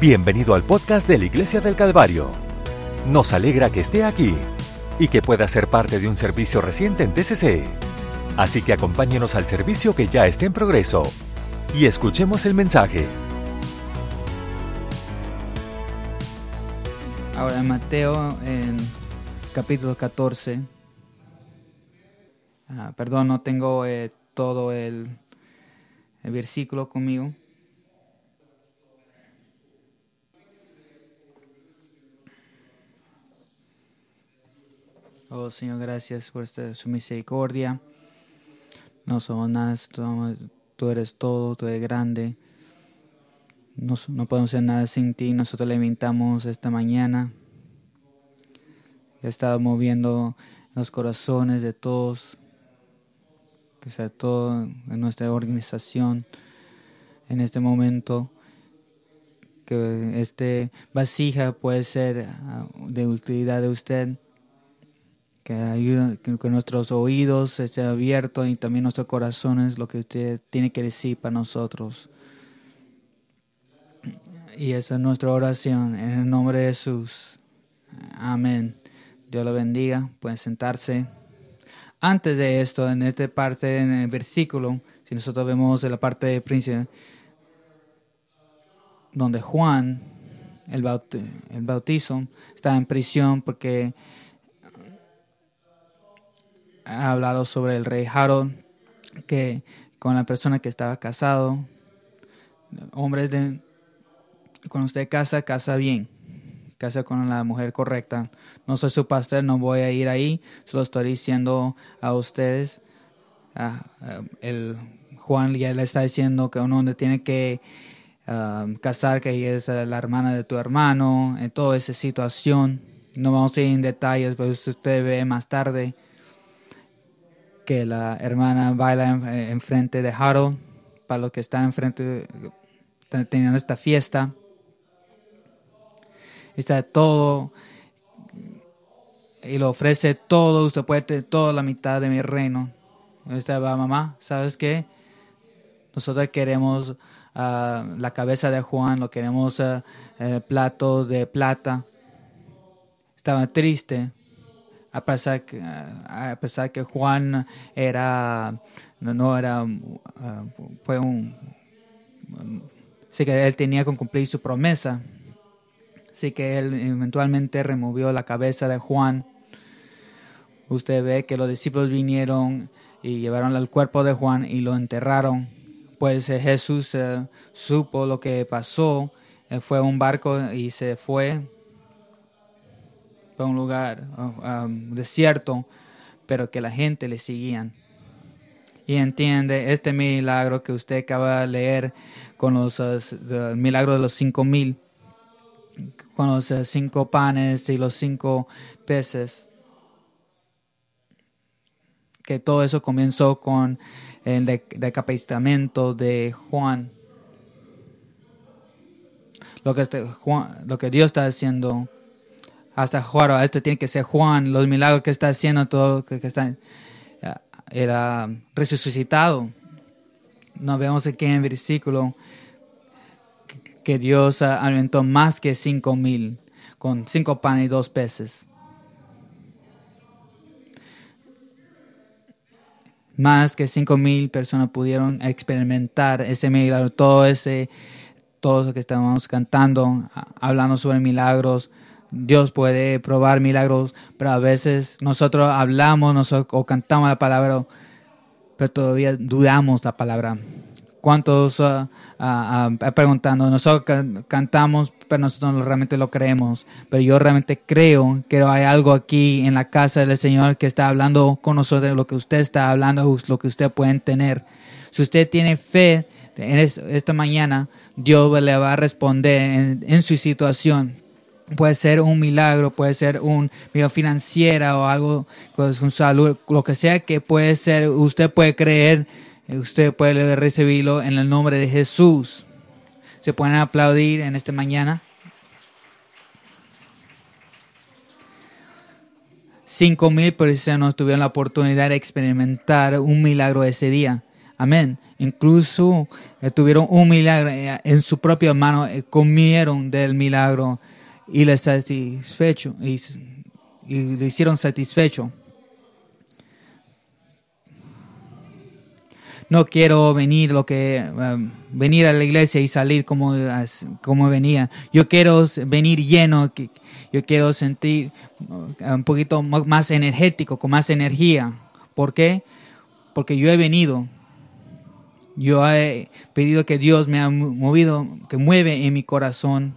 Bienvenido al podcast de la Iglesia del Calvario. Nos alegra que esté aquí y que pueda ser parte de un servicio reciente en TCC. Así que acompáñenos al servicio que ya está en progreso y escuchemos el mensaje. Ahora Mateo, en capítulo 14. Ah, perdón, no tengo eh, todo el versículo conmigo. Oh Señor, gracias por esta, su misericordia. No somos nada, tú eres todo, tú eres grande. No, no podemos hacer nada sin ti. Nosotros le invitamos esta mañana. He estado moviendo los corazones de todos, que sea todo en nuestra organización en este momento. Que este vasija puede ser ah, de utilidad de usted que ayuda que, nuestros oídos estén abiertos y también nuestros corazones lo que usted tiene que decir para nosotros. Y esa es nuestra oración en el nombre de Jesús. Amén. Dios lo bendiga. Pueden sentarse. Antes de esto, en esta parte, en el versículo, si nosotros vemos en la parte de príncipe, donde Juan, el, el bautizo, está en prisión porque ha hablado sobre el rey Harold, que con la persona que estaba casado, hombres de, cuando usted casa, casa bien, casa con la mujer correcta. No soy su pastor, no voy a ir ahí, solo estoy diciendo a ustedes. Ah, ah, el Juan ya le está diciendo que uno tiene que ah, casar, que ella es la hermana de tu hermano, en toda esa situación. No vamos a ir en detalles, pero usted ve más tarde que la hermana baila enfrente en de Harold, para los que están enfrente, teniendo esta fiesta. Está todo y lo ofrece todo, usted puede tener toda la mitad de mi reino. Usted va, mamá, ¿sabes qué? Nosotros queremos ah, la cabeza de Juan, lo queremos ah, el plato de plata. Estaba triste a pesar que, a pesar que Juan era, no, era, ah, fue un, sí que él tenía que cumplir su promesa. Así que él eventualmente removió la cabeza de Juan. Usted ve que los discípulos vinieron y llevaron el cuerpo de Juan y lo enterraron. Pues eh, Jesús eh, supo lo que pasó. fue a un barco y se fue un lugar desierto, pero que la gente le seguían. Y entiende este milagro que usted acaba de leer con los uh, milagros de los cinco mil, con los uh, cinco panes y los cinco peces. Que todo eso comenzó con el decapitamiento de Juan. Lo que, este, Juan, lo que Dios está haciendo hasta Juan, esto tiene que ser Juan, los milagros que está haciendo, todo que, está, era resucitado. No vemos aquí en el versículo que Dios alimentó más que cinco mil con cinco panes y dos peces. Más que cinco mil personas pudieron experimentar ese milagro, todo ese, todo lo que estábamos cantando, hablando sobre milagros Dios puede probar milagros, pero a veces nosotros hablamos nosotros, o cantamos la palabra, pero todavía dudamos la palabra. ¿Cuántos uh, uh, uh, preguntando? Nosotros cantamos, pero nosotros realmente lo creemos. Pero yo realmente creo que hay algo aquí en la casa del Señor que está hablando con nosotros, lo que usted está hablando, lo que usted puede tener. Si usted tiene fe en esta mañana, Dios le va a responder en su situación puede ser un milagro, puede ser un milagro financiera o algo con pues, salud, lo que sea que puede ser, usted puede creer, usted puede recibirlo en el nombre de Jesús. Se pueden aplaudir en esta mañana. Cinco mil personas tuvieron la oportunidad de experimentar un milagro ese día. Amén. Incluso eh, tuvieron un milagro eh, en su propia mano, eh, comieron del milagro y le satisfecho y, le hicieron satisfecho. no quiero venir lo que um, venir a la iglesia y salir como, como venía. Yo quiero venir lleno, yo quiero sentir uh, un poquito más energético, con más energía. ¿Por qué? Porque yo he venido. Yo he pedido que Dios me ha movido, que mueve en mi corazón,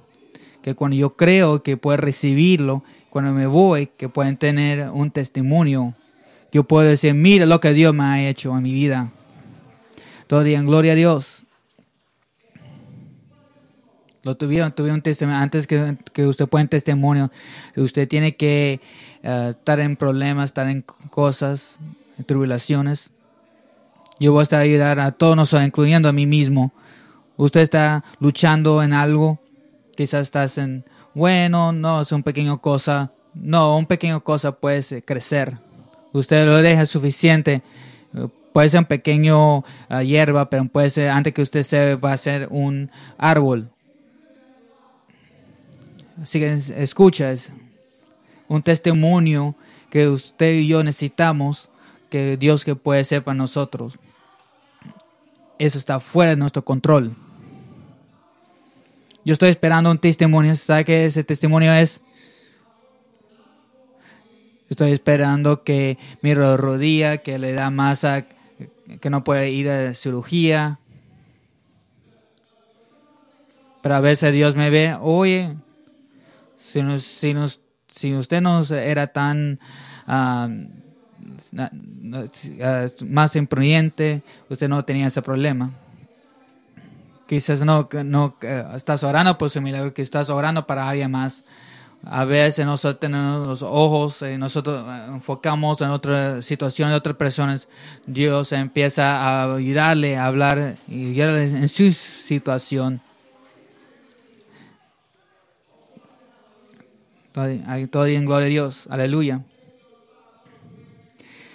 que cuando yo creo que puedo recibirlo, cuando me voy, que pueden tener un testimonio. Yo puedo decir, mira lo que Dios me ha hecho en mi vida. Todo día en gloria a Dios. Lo tuvieron, tuvieron testimonio. Antes que, que usted pueda testimonio, usted tiene que eh, estar en problemas, estar en cosas, en tribulaciones. Yo voy a estar ayudar a todos nosotros, incluyendo a mí mismo. Usted está luchando en algo, quizás estás en, bueno, no, es un pequeño cosa. No, un pequeño cosa puede crecer. Usted lo deja suficiente puede ser un pequeño ah, hierba, pero puede ser, antes que usted se va a ser un árbol. Así que escucha, es un testimonio que usted y yo necesitamos, que Dios que puede ser para nosotros. Eso está fuera de nuestro control. Yo estoy esperando un testimonio. ¿Sabe qué ese testimonio es? Estoy esperando que mi rodilla, que le da masa que no puede ir a cirugía. Pero a veces Dios me ve, oye, si, si, si usted no era tan ah, ah, más imprudente, usted no tenía ese problema. Quizás no, no estás orando por su milagro, que estás orando para alguien más. A veces nosotros tenemos los ojos, y eh, nosotros eh, enfocamos en otra situación, en otras personas. Dios empieza a ayudarle a hablar y ayudarle en su situación. Todo en gloria a Dios. Aleluya.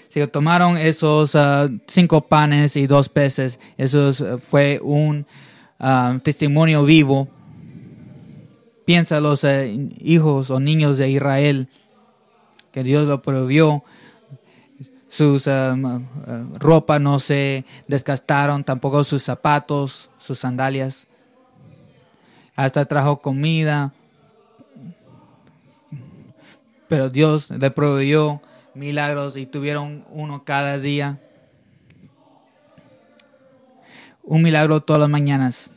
Se tomaron esos ah, cinco panes y dos peces. Eso fue un ah, testimonio vivo piensa los eh, hijos o niños de Israel, que Dios lo prohibió. Sus eh, eh, ropas no se desgastaron, tampoco sus zapatos, sus sandalias. Hasta trajo comida. Pero Dios le proveyó milagros y tuvieron uno cada día. Un milagro todas las mañanas.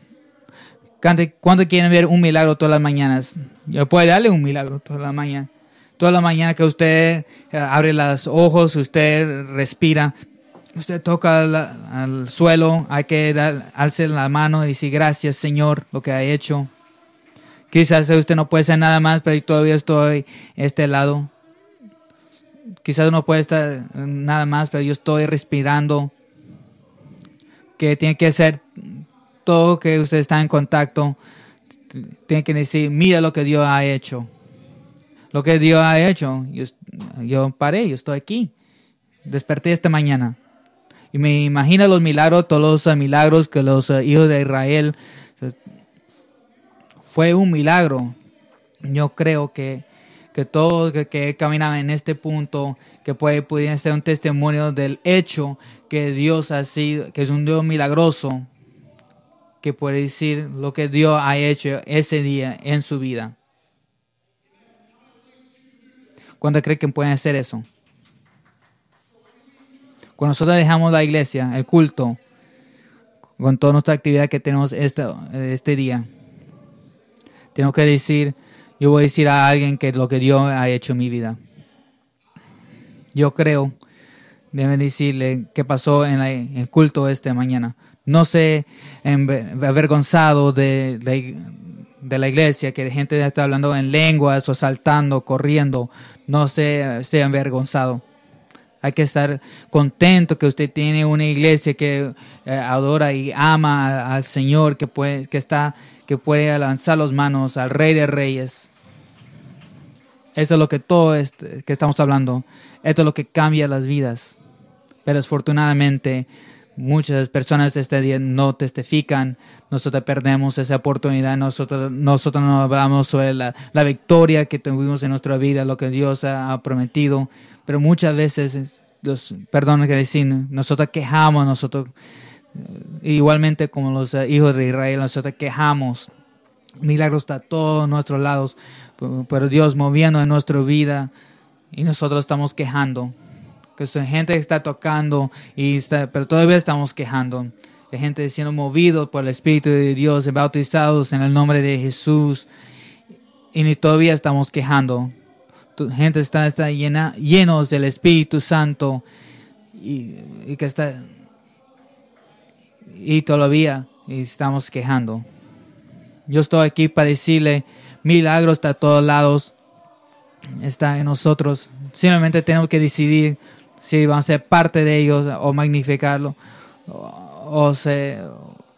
¿Cuánto quieren ver un milagro todas las mañanas? Yo puedo darle un milagro todas las mañanas. Toda la mañana que usted eh, abre los ojos, usted respira, usted toca al suelo, hay que dar, la mano y decir gracias Señor lo que ha hecho. Quizás usted no puede hacer nada más, pero todavía estoy este lado. Quizás no puede estar nada más, pero yo estoy respirando. Que tiene que ser todo que usted está en contacto, tiene que decir, mira lo que Dios ha hecho. Lo que Dios ha hecho. Yo, paré, yo estoy aquí. Desperté esta mañana. Y me imagino los milagros, todos los eh, milagros que los eh, hijos de Israel. Fue un milagro. Yo creo que, que todos que, que en este punto, que puede, pudiera ser un testimonio del hecho que Dios ha sido, que es un Dios milagroso, que puede decir lo que Dios ha hecho ese día en su vida. ¿Cuándo cree que pueden hacer eso? Cuando nosotros dejamos la iglesia, el culto, con toda nuestra actividad que tenemos este, este día, tengo que decir, yo voy a decir a alguien que lo que Dios ha hecho en mi vida. Yo creo, deben decirle qué pasó en, el culto esta mañana no se avergonzado de, de, la iglesia, que la gente está hablando en lenguas o saltando, corriendo, no se, se avergonzado. Hay que estar contento que usted tiene una iglesia que eh, adora y ama al Señor, que puede, que está, que puede lanzar las manos al Rey de Reyes. Eso es lo que todo que estamos hablando. Esto es lo que cambia las vidas. Pero desafortunadamente Muchas personas este día no testifican, nosotros perdemos esa oportunidad, nosotros, nosotros no hablamos sobre la, la victoria que tuvimos en nuestra vida, lo que Dios ha, prometido, pero muchas veces, los, perdón que decir, nosotros quejamos, nosotros, eh, igualmente como los eh, hijos de Israel, nosotros quejamos, milagros está a todos nuestros lados, pero Dios moviendo en nuestra vida y nosotros estamos quejando que gente está tocando, y pero todavía estamos quejando. Hay gente siendo movido por el Espíritu de Dios, bautizados en el nombre de Jesús, y todavía estamos quejando. Gente está, está llena, llenos del Espíritu Santo y, y que está y todavía estamos quejando. Yo estoy aquí para decirle, milagros está a todos lados, está en nosotros. Simplemente tenemos que decidir si van a ser parte de ellos o magnificarlo, o, se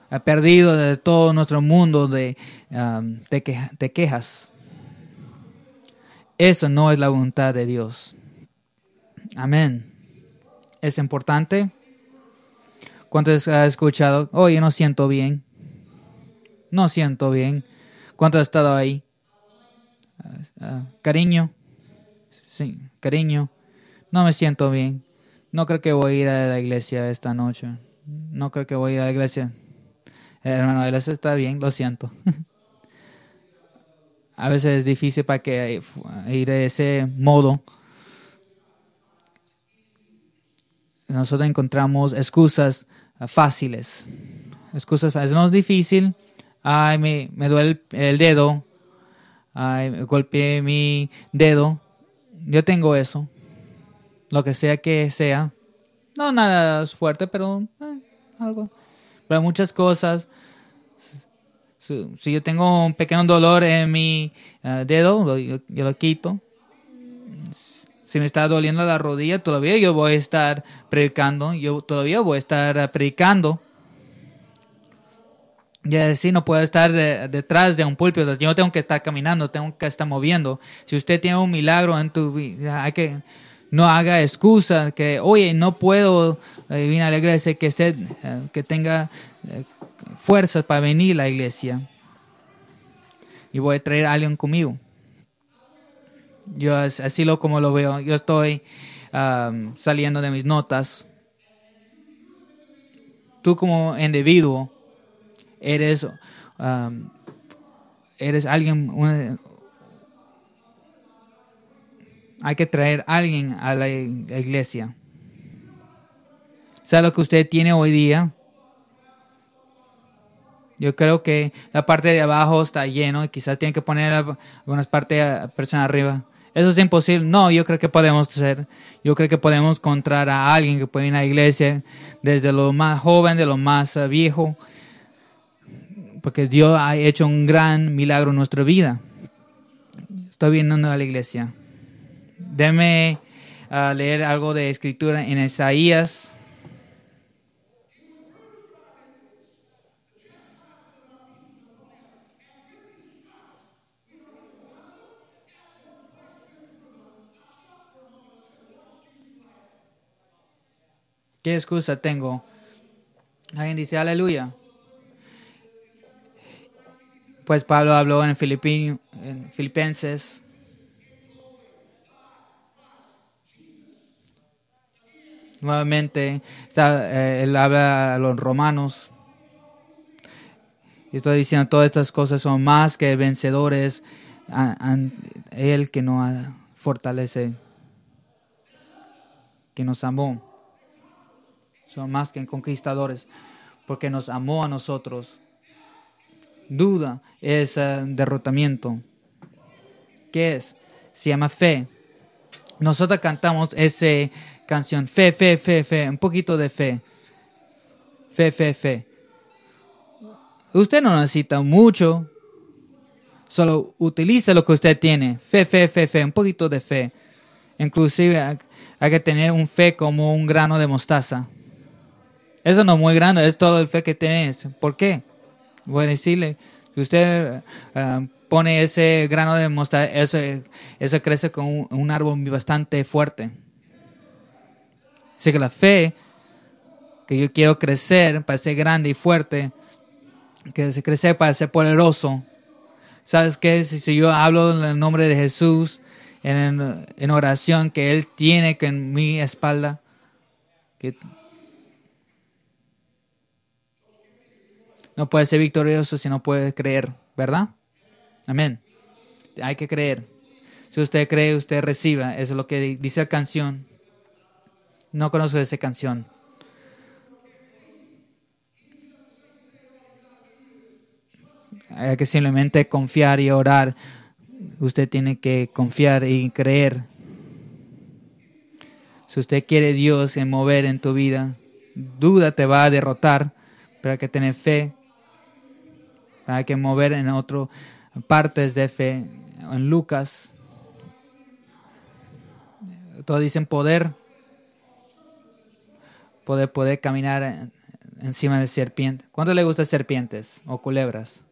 ha perdido de todo nuestro mundo de, um, de, quejas. Eso no es la voluntad de Dios. Amén. Es importante. ¿Cuántos han escuchado? Oye, no siento bien. No siento bien. ¿Cuántos han estado ahí? Uh, uh, cariño. Sí, cariño no me siento bien. No creo que voy a ir a la iglesia esta noche. No creo que voy a ir a la iglesia. Hermano, iglesia está bien, lo siento. a veces es difícil para que ir de ese modo. Nosotros encontramos excusas fáciles. Excusas fáciles. No es difícil. Ay, me, me duele el, dedo. Ay, golpeé mi dedo. Yo tengo eso lo que sea que sea. No nada fuerte, pero eh, algo. Pero muchas cosas. Si, yo tengo un pequeño dolor en mi eh, dedo, yo, lo quito. Si me está doliendo la rodilla, todavía yo voy a estar predicando. Yo todavía voy a estar eh, predicando. Y así no puedo estar detrás de un púlpito. Yo tengo que estar caminando, tengo que estar moviendo. Si usted tiene un milagro en tu vida, hay que no haga excusa que, oye, no puedo eh, venir a la iglesia, que, esté, eh, que tenga eh, fuerzas para venir a la iglesia. Y voy a traer a alguien conmigo. Yo así lo como lo veo. Yo estoy saliendo de mis notas. Tú como individuo eres, eres alguien, hay que traer a alguien a la iglesia. ¿Sabe lo que usted tiene hoy día? Yo creo que la parte de abajo está lleno y quizás tiene que poner algunas partes persona arriba. Eso es imposible. No, yo creo que podemos hacer. Yo creo que podemos encontrar a alguien que puede ir a la iglesia desde lo más joven, de lo más viejo. Porque Dios ha hecho un gran milagro en nuestra vida. Estoy viendo a la iglesia. Déme uh, leer algo de escritura en Isaías. ¿Qué excusa tengo? Alguien dice aleluya. Pues Pablo habló en, en Filipenses Nuevamente, eh, él habla a los romanos. Y estoy diciendo, todas estas cosas son más que vencedores. A, él que nos fortalece, que nos amó. Son más que conquistadores, porque nos amó a nosotros. Duda es eh, derrotamiento. ¿Qué es? Se llama fe. Nosotros cantamos ese canción. Fe, fe, fe, fe. Un poquito de fe. Fe, fe, fe. Usted no necesita mucho. Solo utilice lo que usted tiene. Fe, fe, fe, fe. Un poquito de fe. Inclusive hay que tener un fe como un grano de mostaza. Eso no es muy grande, es todo el fe que tienes. ¿Por qué? Voy a decirle, si usted uh, pone ese grano de mostaza, eso, eso crece con un árbol bastante fuerte. Así que la fe que yo quiero crecer para ser grande y fuerte, que se crecer para ser poderoso. ¿Sabes qué? Si, yo hablo en el nombre de Jesús en, en oración que Él tiene que en mi espalda, que no puede ser victorioso si no puede creer, ¿verdad? Amén. Hay que creer. Si usted cree, usted reciba. Eso es lo que dice la canción. No conozco esa canción. Hay que simplemente confiar y orar. Usted tiene que confiar y creer. Si usted quiere Dios en mover en tu vida, duda te va a derrotar, pero hay que tener fe. Hay que mover en otras partes de fe. En Lucas, todos dicen poder. Poder, poder caminar encima de serpientes. ¿Cuánto le gustan serpientes o culebras?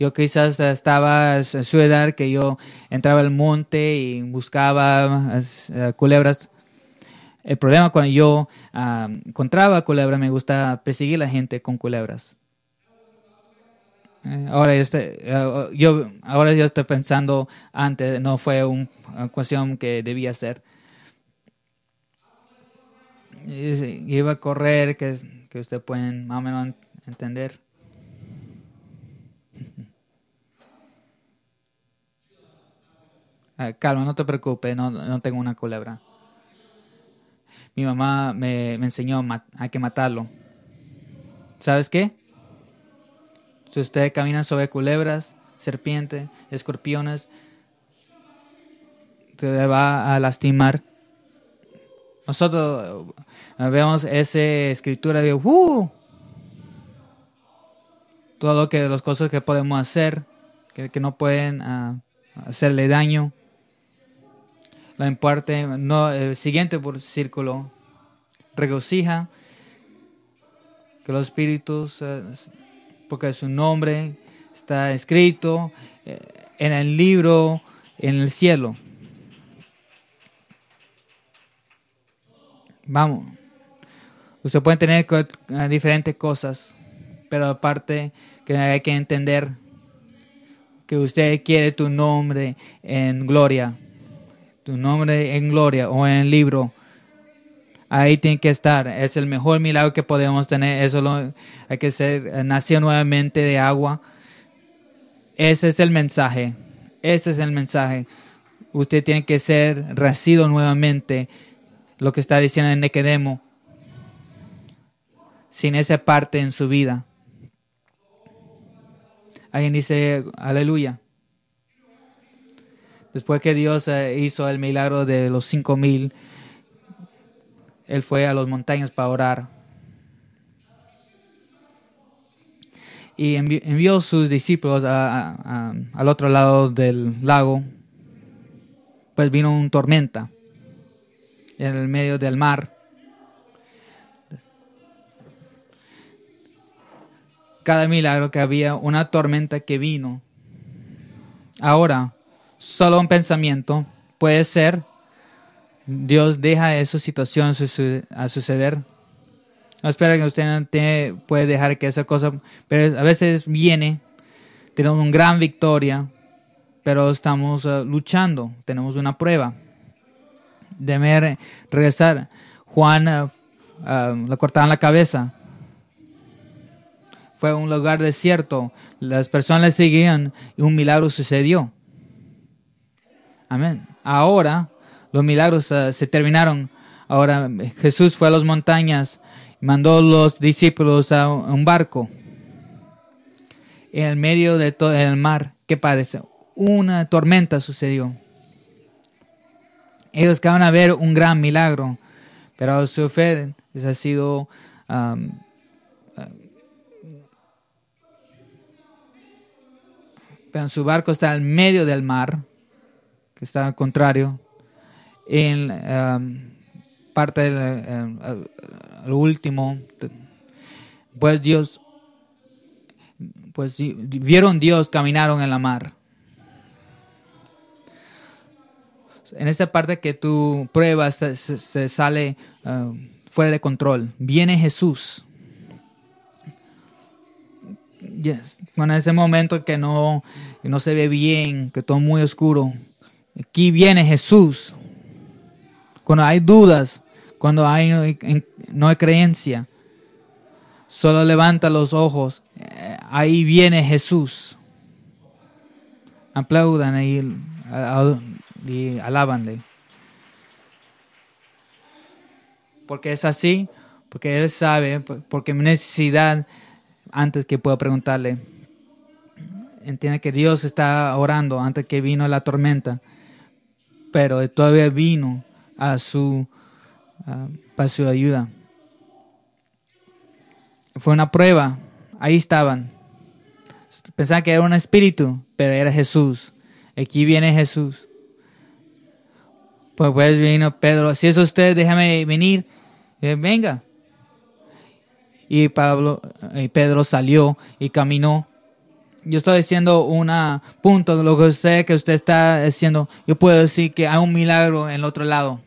Yo quizás estaba en su edad que yo entraba al monte y buscaba eh, culebras. El problema cuando yo ah, encontraba culebras, me gusta perseguir a la gente con culebras. Eh, ahora, este, eh, yo, ahora yo estoy pensando antes, no fue una cuestión que debía hacer. Iba a correr, que, que usted pueden más o menos entender. Ah, calma, no te preocupes, no, no, tengo una culebra. Mi mamá me, me enseñó a que matarlo. ¿Sabes qué? Si usted camina sobre culebras, serpientes, escorpiones, te va a lastimar. Nosotros eh, vemos esa escritura de uh, todo lo que las cosas que podemos hacer que, no pueden uh, hacerle daño la imparte, no, el siguiente por círculo, regocija que los espíritus, eh, porque su nombre está escrito eh, en el libro en el cielo. Vamos, usted puede tener eh, diferentes cosas, pero aparte que hay que entender que usted quiere tu nombre en gloria tu nombre en gloria o en el libro. Ahí tiene que estar. Es el mejor milagro que podemos tener. Eso lo, hay que ser, eh, nació nuevamente de agua. Ese es el mensaje. Ese es el mensaje. Usted tiene que ser nacido nuevamente. Lo que está diciendo en Nequedemo. Sin esa parte en su vida. Alguien dice, aleluya. Después que Dios eh, hizo el milagro de los cinco mil, Él fue a las montañas para orar. Y envió, sus discípulos al otro lado del lago. Pues vino una tormenta en el medio del mar. Cada milagro que había una tormenta que vino. Ahora, solo un pensamiento, puede ser, Dios deja esa situación a suceder. No espera que usted no puede dejar que esa cosa, pero a veces viene, tenemos una gran victoria, pero estamos uh, luchando, tenemos una prueba. Debe regresar. Juan uh, le cortaron la cabeza. Fue un lugar desierto. Las personas le seguían y un milagro sucedió. Amén. Ahora los milagros eh, se terminaron. Ahora Jesús fue a las montañas, mandó a los discípulos a un barco. En el medio de todo el mar, ¿qué parece? Una tormenta sucedió. Ellos acaban a ver un gran milagro, pero su fe ha sido um, pero su barco está en medio del mar que está al contrario. En um, parte del uh, último, pues Dios, pues vieron Dios, caminaron en la mar. En esta parte que tú pruebas, se, sale, um, fuera de control. Viene Jesús. Yes. Cuando ese momento que no, no se ve bien, que todo es muy oscuro, aquí viene Jesús. Cuando hay dudas, cuando hay, no hay creencia, solo levanta los ojos. Eh, ahí viene Jesús. Aplaudan y, y alábanle. Porque es así, porque Él sabe, porque mi necesidad, antes que pueda preguntarle, entiende que Dios está orando antes que vino la tormenta, pero todavía vino a su, para su ayuda. Fue una prueba, ahí estaban. Pensaban que era un espíritu, pero era Jesús. Aquí viene Jesús. Pues, pues vino Pedro, si es usted, déjame venir. venga. Y Pablo y Pedro salió y caminó. Yo estoy diciendo un punto, lo que usted que usted está diciendo, yo puedo decir que hay un milagro en el otro lado.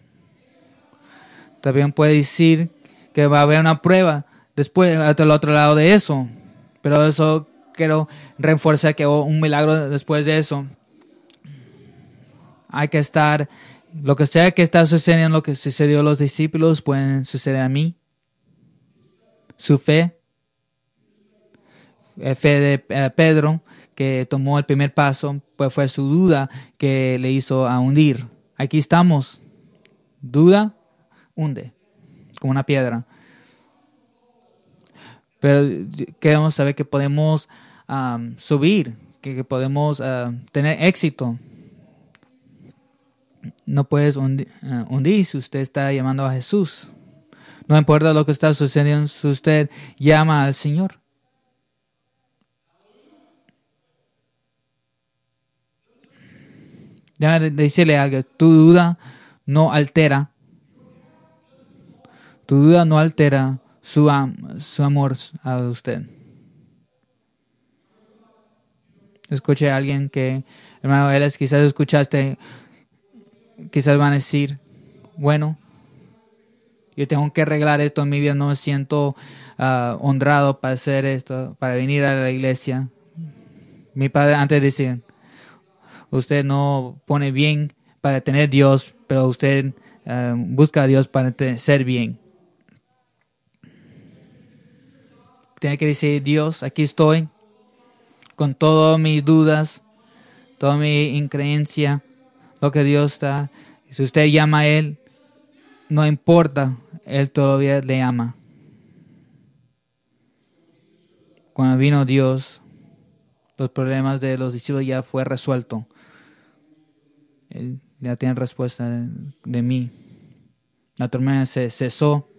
También puede decir que va a haber una prueba después al otro lado de eso. Pero eso quiero reforzar que un milagro después de eso. Hay que estar, lo que sea que está sucediendo, lo que sucedió a los discípulos, pueden suceder a mí. Su fe, eh, fe de eh, Pedro, que tomó el primer paso, pues fue su duda que le hizo a hundir. Aquí estamos. Duda, hunde, como una piedra. Pero queremos saber que podemos subir, que, podemos tener éxito. No puedes hundir, hundir si usted está llamando a Jesús. No importa lo que está sucediendo, si usted llama al Señor. Déjame decirle algo, tu duda no altera, tu duda no altera su, su amor a usted. Escuché a alguien que, hermano Eles, quizás escuchaste, quizás van a decir, bueno, yo tengo que arreglar esto en mi vida, no me siento uh, honrado para hacer esto, para venir a la iglesia. Mi padre antes decía, usted no pone bien para tener Dios, pero usted uh, busca a Dios para ser bien. Tiene que decir, Dios, aquí estoy, con todas mis dudas, toda mi increencia, lo que Dios está. Si usted llama a Él, no importa, Él todavía le ama. Cuando vino Dios, los problemas de los discípulos ya fue resuelto. Él ya tiene respuesta de, mí. La tormenta se cesó,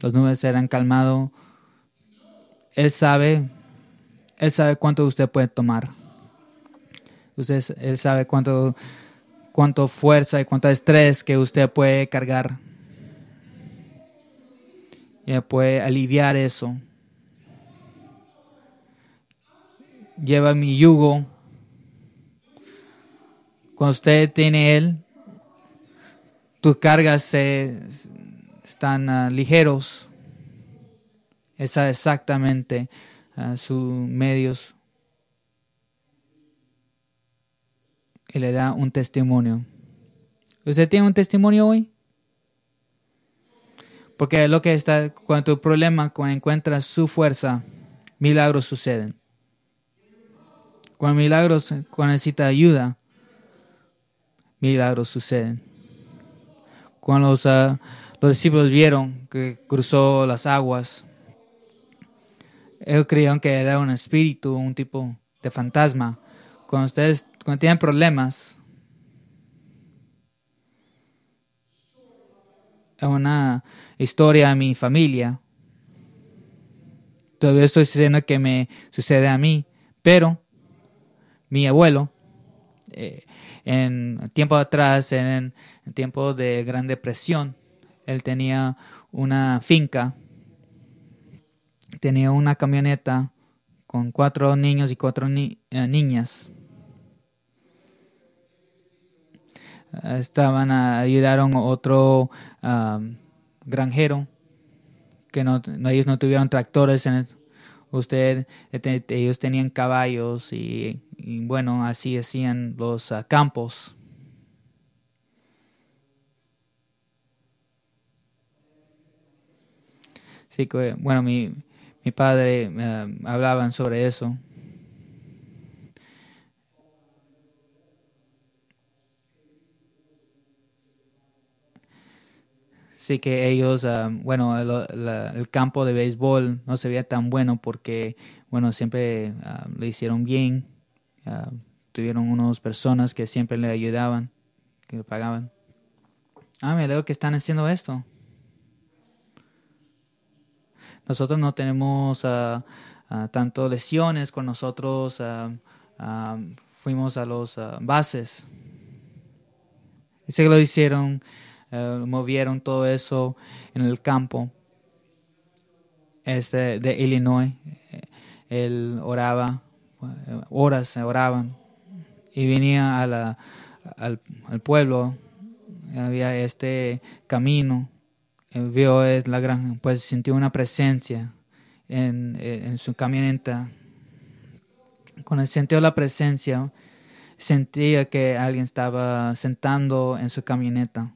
las nubes se eran calmado él sabe, Él sabe cuánto usted puede tomar. Usted, él sabe cuánto, cuánto fuerza y cuánto estrés que usted puede cargar. Y puede aliviar eso. Lleva mi yugo. Cuando usted tiene Él, tus cargas se, están ah, ligeros es exactamente uh, sus medios y le da un testimonio. ¿Usted tiene un testimonio hoy? Porque lo que está, cuando tu problema, cuando encuentras su fuerza, milagros suceden. Cuando milagros, cuando necesita ayuda, milagros suceden. Cuando los, uh, los discípulos vieron que cruzó las aguas, ellos creían que era un espíritu, un tipo de fantasma. Cuando ustedes cuando tienen problemas, es una historia a mi familia. Todavía estoy diciendo que me sucede a mí, pero mi abuelo, eh, en tiempo atrás, en, en tiempo de Gran Depresión, él tenía una finca tenía una camioneta con cuatro niños y cuatro eh, niñas. Estaban, ayudaron otro granjero, que no, ellos no tuvieron tractores en usted, ellos tenían caballos y, bueno, así hacían los ah, campos. Sí, bueno, mi, mi padre uh, hablaban sobre eso. Sí que ellos, ah, bueno, el, campo de béisbol no se veía tan bueno porque, bueno, siempre uh, le hicieron bien. tuvieron unas personas que siempre le ayudaban, que le pagaban. Ah, me alegro que están haciendo esto. Nosotros no tenemos tanto lesiones con nosotros. fuimos a los bases. Dice que lo hicieron eh, movieron todo eso en el campo este de Illinois. Él oraba, horas oraban y venía a la, al, pueblo. Había este camino. Vio la gran, pues sintió una presencia en, en su camioneta. Cuando sintió la presencia, sentía que alguien estaba sentando en su camioneta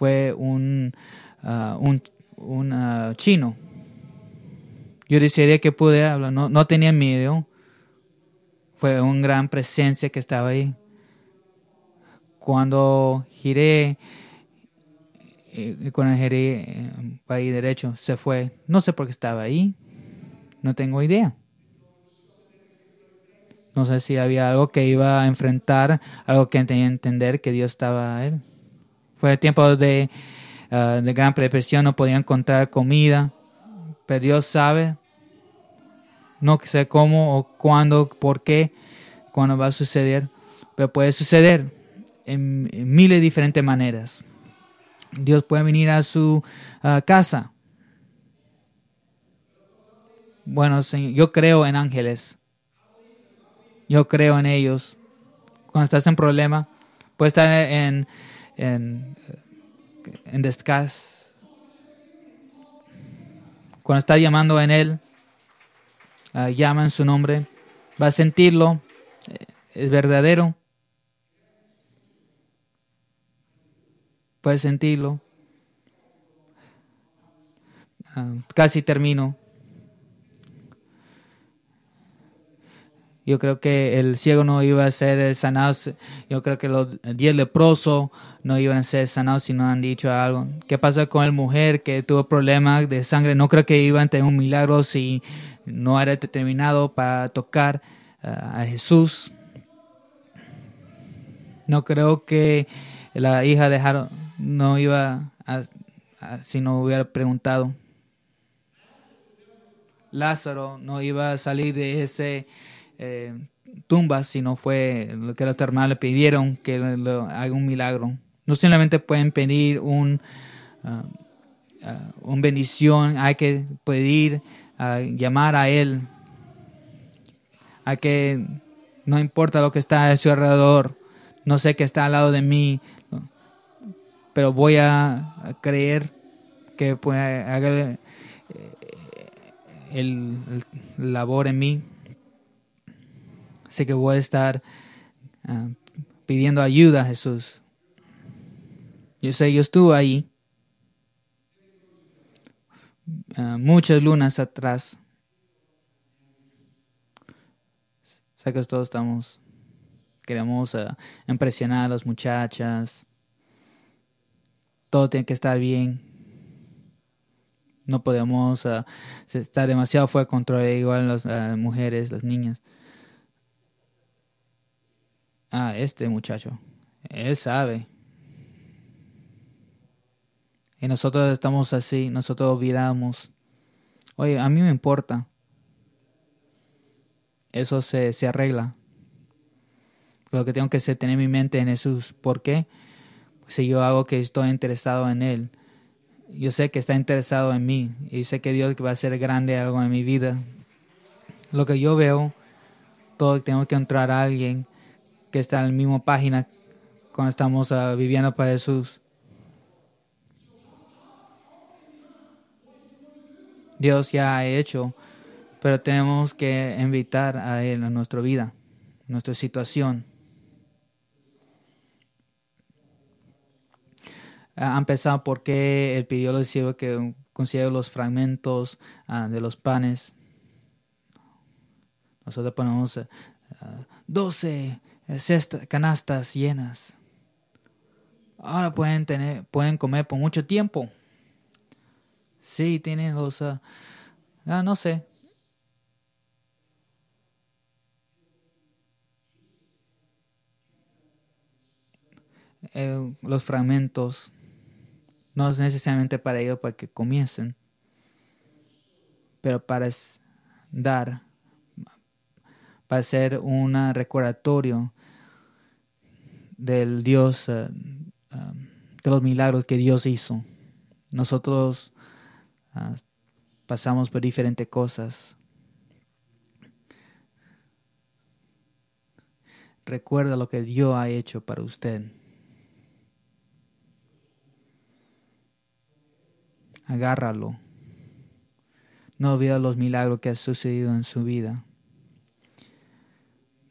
fue un, uh, un, un uh, chino. Yo desearía que pude hablar, no, no tenía miedo. Fue una gran presencia que estaba ahí. Cuando giré, eh, cuando giré eh, para ir derecho, se fue. No sé por qué estaba ahí. No tengo idea. No sé si había algo que iba a enfrentar, algo que tenía que entender que Dios estaba a él. Fue tiempo de, uh, de gran depresión, no podía encontrar comida, pero Dios sabe, no sé cómo o cuándo, por qué, cuándo va a suceder, pero puede suceder en, miles de diferentes maneras. Dios puede venir a su uh, casa. Bueno, yo creo en ángeles. Yo creo en ellos. Cuando estás en problema, puede estar en, en, en Cuando está llamando en Él, uh, llama en su nombre, va a sentirlo, eh, es verdadero. Puede sentirlo. Ah, casi termino. Yo creo que el ciego no iba a ser sanado. Yo creo que los diez leprosos no iban a ser sanados si no han dicho algo. ¿Qué pasa con la mujer que tuvo problemas de sangre? No creo que iban a tener un milagro si no era determinado para tocar ah, a Jesús. No creo que la hija de Jaro no iba a, si no hubiera preguntado. Lázaro no iba a salir de ese eh, tumbas, sino fue lo que los hermanos le pidieron que haga un milagro. No solamente pueden pedir un, uh, uh, un bendición, hay que pedir, uh, llamar a Él, hay que, no importa lo que está a su alrededor, no sé qué está al lado de mí, pero voy a, creer que puede haga el, el labor en mí sé que voy a estar ah, pidiendo ayuda Jesús. Yo sé, yo estuve ahí ah, muchas lunas atrás. Sé que todos estamos, queremos ah, impresionar a las muchachas. Todo tiene que estar bien. No podemos estar demasiado fuera de control, igual las mujeres, las niñas ah, este muchacho, él sabe. Y nosotros estamos así, nosotros olvidamos. Oye, a mí me importa. Eso se, se arregla. Lo que tengo que hacer, tener mi mente en Jesús. ¿Por qué? si yo hago que estoy interesado en Él, yo sé que está interesado en mí y sé que Dios va a hacer grande algo en mi vida. Lo que yo veo, todo tengo que entrar a alguien que está en la misma página cuando estamos ah, viviendo para Jesús. Dios ya ha hecho, pero tenemos que invitar a Él a nuestra vida, nuestra situación. Ha empezado porque Él pidió a los discípulos que consideren los fragmentos ah, de los panes. Nosotros ponemos ah, doce uh, canastas llenas. Ahora pueden tener, pueden comer por mucho tiempo. Sí, tienen los, ah, ah, no sé. Eh, los fragmentos no es necesariamente para ellos para que comiencen, pero para dar, para ser un recordatorio del Dios, eh, eh, de los milagros que Dios hizo. Nosotros ah, pasamos por diferentes cosas. Recuerda lo que Dios ha hecho para usted. agárralo. No olvida los milagros que han sucedido en su vida.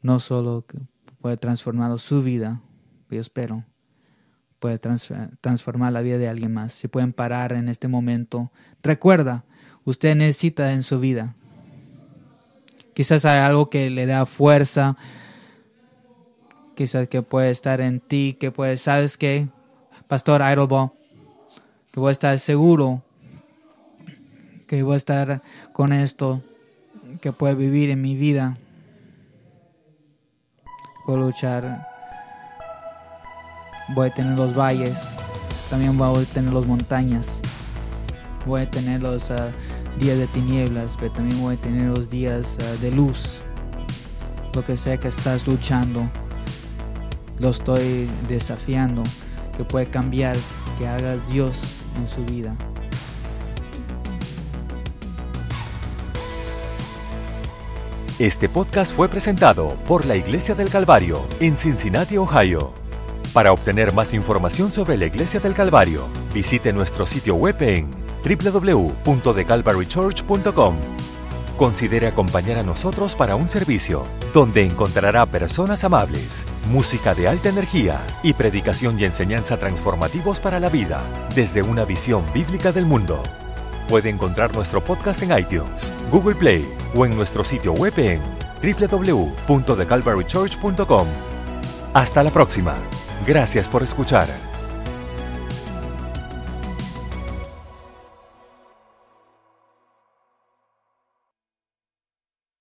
No solo puede transformar su vida, yo espero, puede transformar la vida de alguien más. Si pueden parar en este momento, recuerda, usted necesita en su vida. Quizás hay algo que le da fuerza, quizás que puede estar en ti, que puede, ¿sabes qué? Pastor Idleball, que voy a estar seguro que voy a estar con esto, que puedo vivir en mi vida. Puedo luchar. Voy a tener los valles, también voy a tener las montañas. Voy a tener los ah, días de tinieblas, pero también voy a tener los días ah, de luz. Lo que sea que estás luchando, lo estoy desafiando, que puede cambiar, que haga Dios en su vida. Este podcast fue presentado por la Iglesia del Calvario en Cincinnati, Ohio. Para obtener más información sobre la Iglesia del Calvario, visite nuestro sitio web en www.thecalvarychurch.com. Considere acompañar a nosotros para un servicio donde encontrará personas amables, música de alta energía y predicación y enseñanza transformativos para la vida desde una visión bíblica del mundo. Puede encontrar nuestro podcast en iTunes, Google Play o en nuestro sitio web en www.thecalvarychurch.com. Hasta la próxima. Gracias por escuchar.